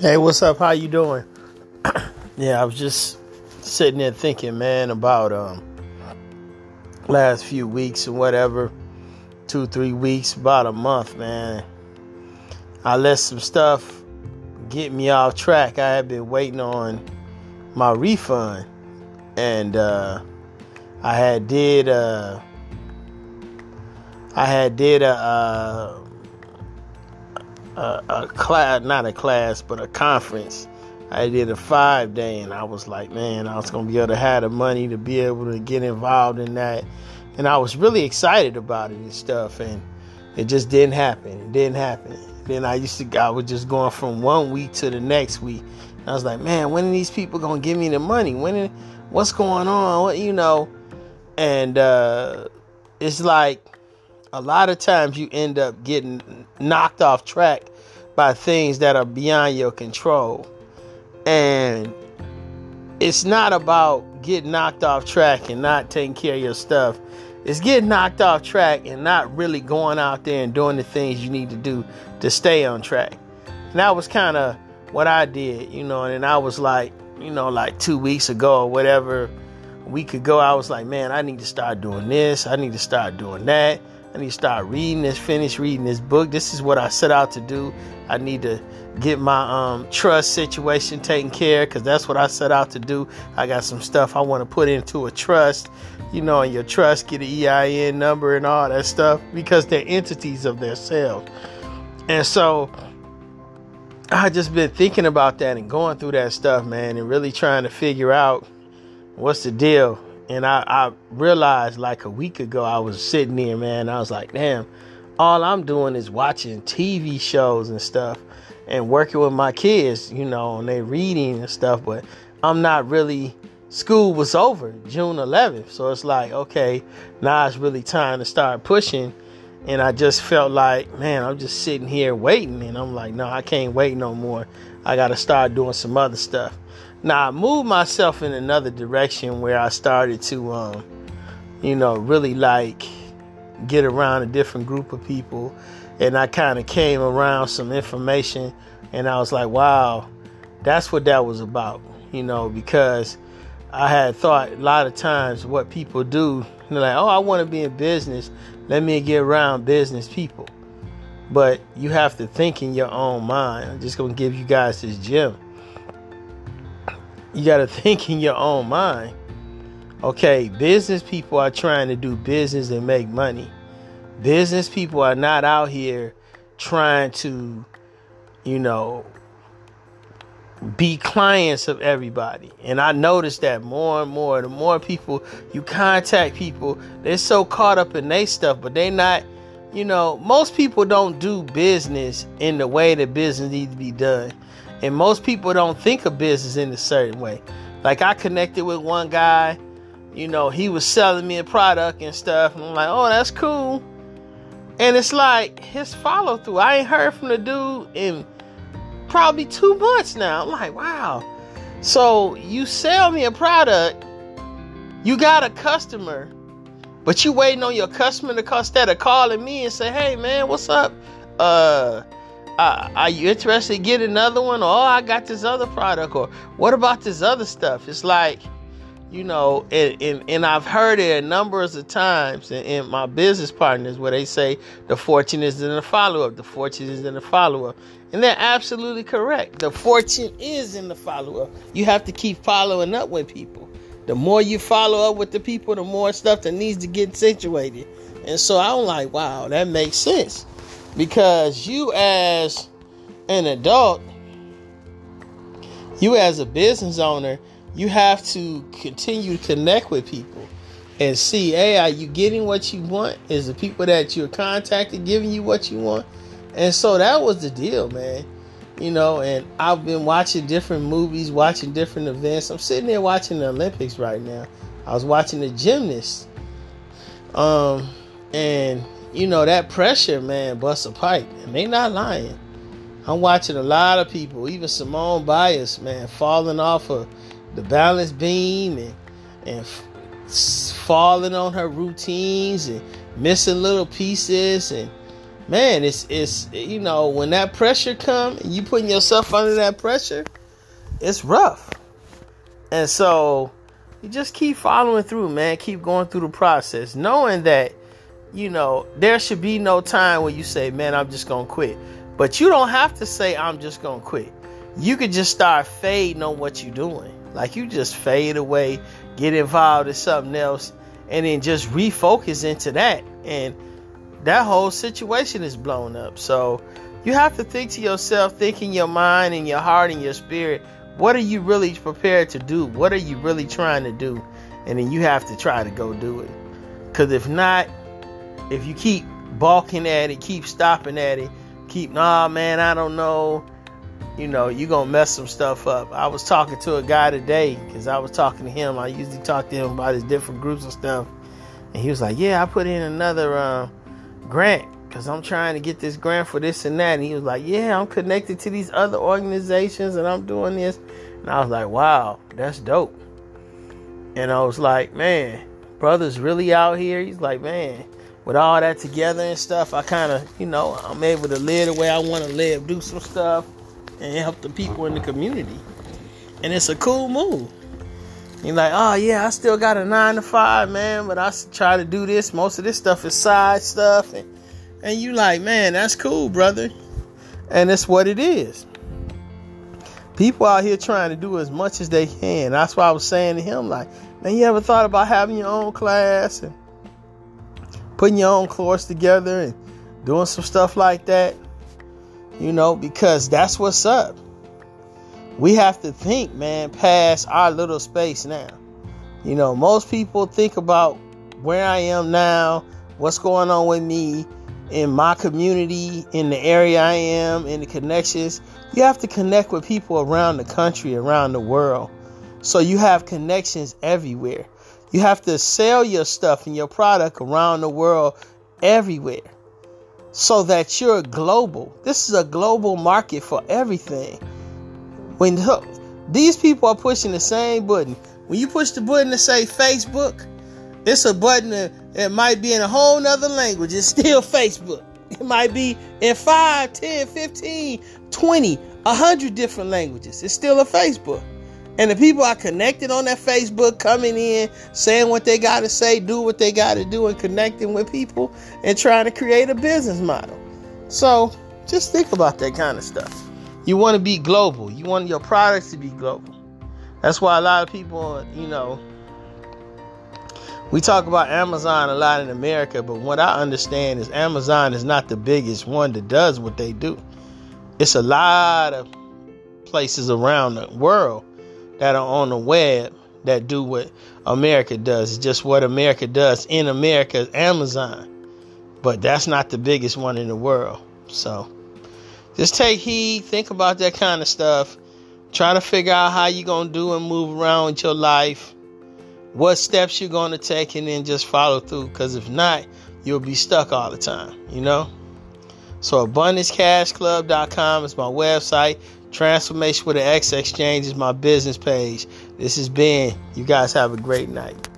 Hey, what's up? How you doing? yeah, I was just sitting there thinking, man, about um last few weeks and whatever, two, three weeks, about a month, man. I let some stuff get me off track. I had been waiting on my refund, and uh, I had did uh, I had did a. Uh, a, a class, not a class, but a conference. I did a five day, and I was like, man, I was gonna be able to have the money to be able to get involved in that, and I was really excited about it and stuff, and it just didn't happen. It didn't happen. Then I used to, I was just going from one week to the next week. I was like, man, when are these people gonna give me the money? When, what's going on? What you know? And uh, it's like a lot of times you end up getting knocked off track by things that are beyond your control. And it's not about getting knocked off track and not taking care of your stuff. It's getting knocked off track and not really going out there and doing the things you need to do to stay on track. And that was kind of what I did, you know, and I was like, you know, like two weeks ago or whatever, a week ago, I was like, man, I need to start doing this. I need to start doing that. I need to start reading this, finish reading this book. This is what I set out to do. I need to get my um, trust situation taken care because that's what I set out to do. I got some stuff I want to put into a trust, you know, and your trust get an EIN number and all that stuff because they're entities of themselves. And so I just been thinking about that and going through that stuff, man, and really trying to figure out what's the deal and I, I realized like a week ago, I was sitting there, man. I was like, damn, all I'm doing is watching TV shows and stuff and working with my kids, you know, and they reading and stuff, but I'm not really school was over June 11th. So it's like, okay, now it's really time to start pushing. And I just felt like, man, I'm just sitting here waiting. And I'm like, no, I can't wait no more. I got to start doing some other stuff. Now I moved myself in another direction where I started to, um, you know, really like get around a different group of people, and I kind of came around some information, and I was like, wow, that's what that was about, you know, because I had thought a lot of times what people do, they're like, oh, I want to be in business, let me get around business people. But you have to think in your own mind. I'm just gonna give you guys this gem you got to think in your own mind. Okay, business people are trying to do business and make money. Business people are not out here trying to, you know, be clients of everybody. And I noticed that more and more. The more people you contact people, they're so caught up in their stuff, but they not, you know, most people don't do business in the way that business needs to be done. And most people don't think of business in a certain way. Like I connected with one guy, you know, he was selling me a product and stuff. And I'm like, oh, that's cool. And it's like his follow through. I ain't heard from the dude in probably two months now. I'm like, wow. So you sell me a product, you got a customer, but you waiting on your customer to call instead of calling me and say, hey man, what's up? Uh uh, are you interested in getting another one? Or oh, I got this other product. Or what about this other stuff? It's like, you know, and, and, and I've heard it a number of times in, in my business partners where they say the fortune is in the follow up. The fortune is in the follow up. And they're absolutely correct. The fortune is in the follow up. You have to keep following up with people. The more you follow up with the people, the more stuff that needs to get situated. And so I'm like, wow, that makes sense because you as an adult you as a business owner you have to continue to connect with people and see hey are you getting what you want? Is the people that you're contacting giving you what you want? And so that was the deal man. You know and i've been watching different movies watching different events. I'm sitting there watching the olympics right now. I was watching the gymnasts. Um and you know that pressure, man, busts a pipe, and they not lying. I'm watching a lot of people, even Simone Biles, man, falling off of the balance beam and and falling on her routines and missing little pieces and man, it's it's you know when that pressure come and you putting yourself under that pressure, it's rough. And so you just keep following through, man. Keep going through the process, knowing that you know there should be no time where you say, "Man, I'm just gonna quit." But you don't have to say, "I'm just gonna quit." You could just start fading on what you're doing. Like you just fade away, get involved in something else, and then just refocus into that. And that whole situation is blown up. So you have to think to yourself, think in your mind and your heart and your spirit, what are you really prepared to do? What are you really trying to do? And then you have to try to go do it. Because if not, if you keep balking at it, keep stopping at it, keep, nah, man, I don't know, you know, you're going to mess some stuff up. I was talking to a guy today because I was talking to him. I usually talk to him about his different groups and stuff. And he was like, yeah, I put in another. Uh, grant because I'm trying to get this grant for this and that. And he was like, Yeah, I'm connected to these other organizations and I'm doing this. And I was like, Wow, that's dope. And I was like, Man, brother's really out here. He's like, Man, with all that together and stuff, I kind of, you know, I'm able to live the way I want to live, do some stuff, and help the people in the community. And it's a cool move. You're like, oh yeah, I still got a nine to five, man, but I try to do this. Most of this stuff is side stuff, and and you like, man, that's cool, brother, and it's what it is. People out here trying to do as much as they can. That's why I was saying to him, like, man, you ever thought about having your own class and putting your own course together and doing some stuff like that? You know, because that's what's up we have to think, man, past our little space now. You know, most people think about where I am now, what's going on with me in my community, in the area I am, in the connections. You have to connect with people around the country, around the world. So you have connections everywhere. You have to sell your stuff and your product around the world everywhere so that you're global. This is a global market for everything. When these people are pushing the same button, when you push the button to say Facebook, it's a button that, that might be in a whole nother language. It's still Facebook. It might be in 5, 10, 15, 20, 100 different languages. It's still a Facebook. And the people are connected on that Facebook, coming in, saying what they got to say, do what they got to do, and connecting with people and trying to create a business model. So just think about that kind of stuff. You want to be global. You want your products to be global. That's why a lot of people, you know, we talk about Amazon a lot in America, but what I understand is Amazon is not the biggest one that does what they do. It's a lot of places around the world that are on the web that do what America does. It's just what America does in America Amazon. But that's not the biggest one in the world. So just take heed, think about that kind of stuff. Try to figure out how you're going to do and move around with your life, what steps you're going to take, and then just follow through. Because if not, you'll be stuck all the time, you know? So, abundancecashclub.com is my website. Transformation with an X Exchange is my business page. This has been. You guys have a great night.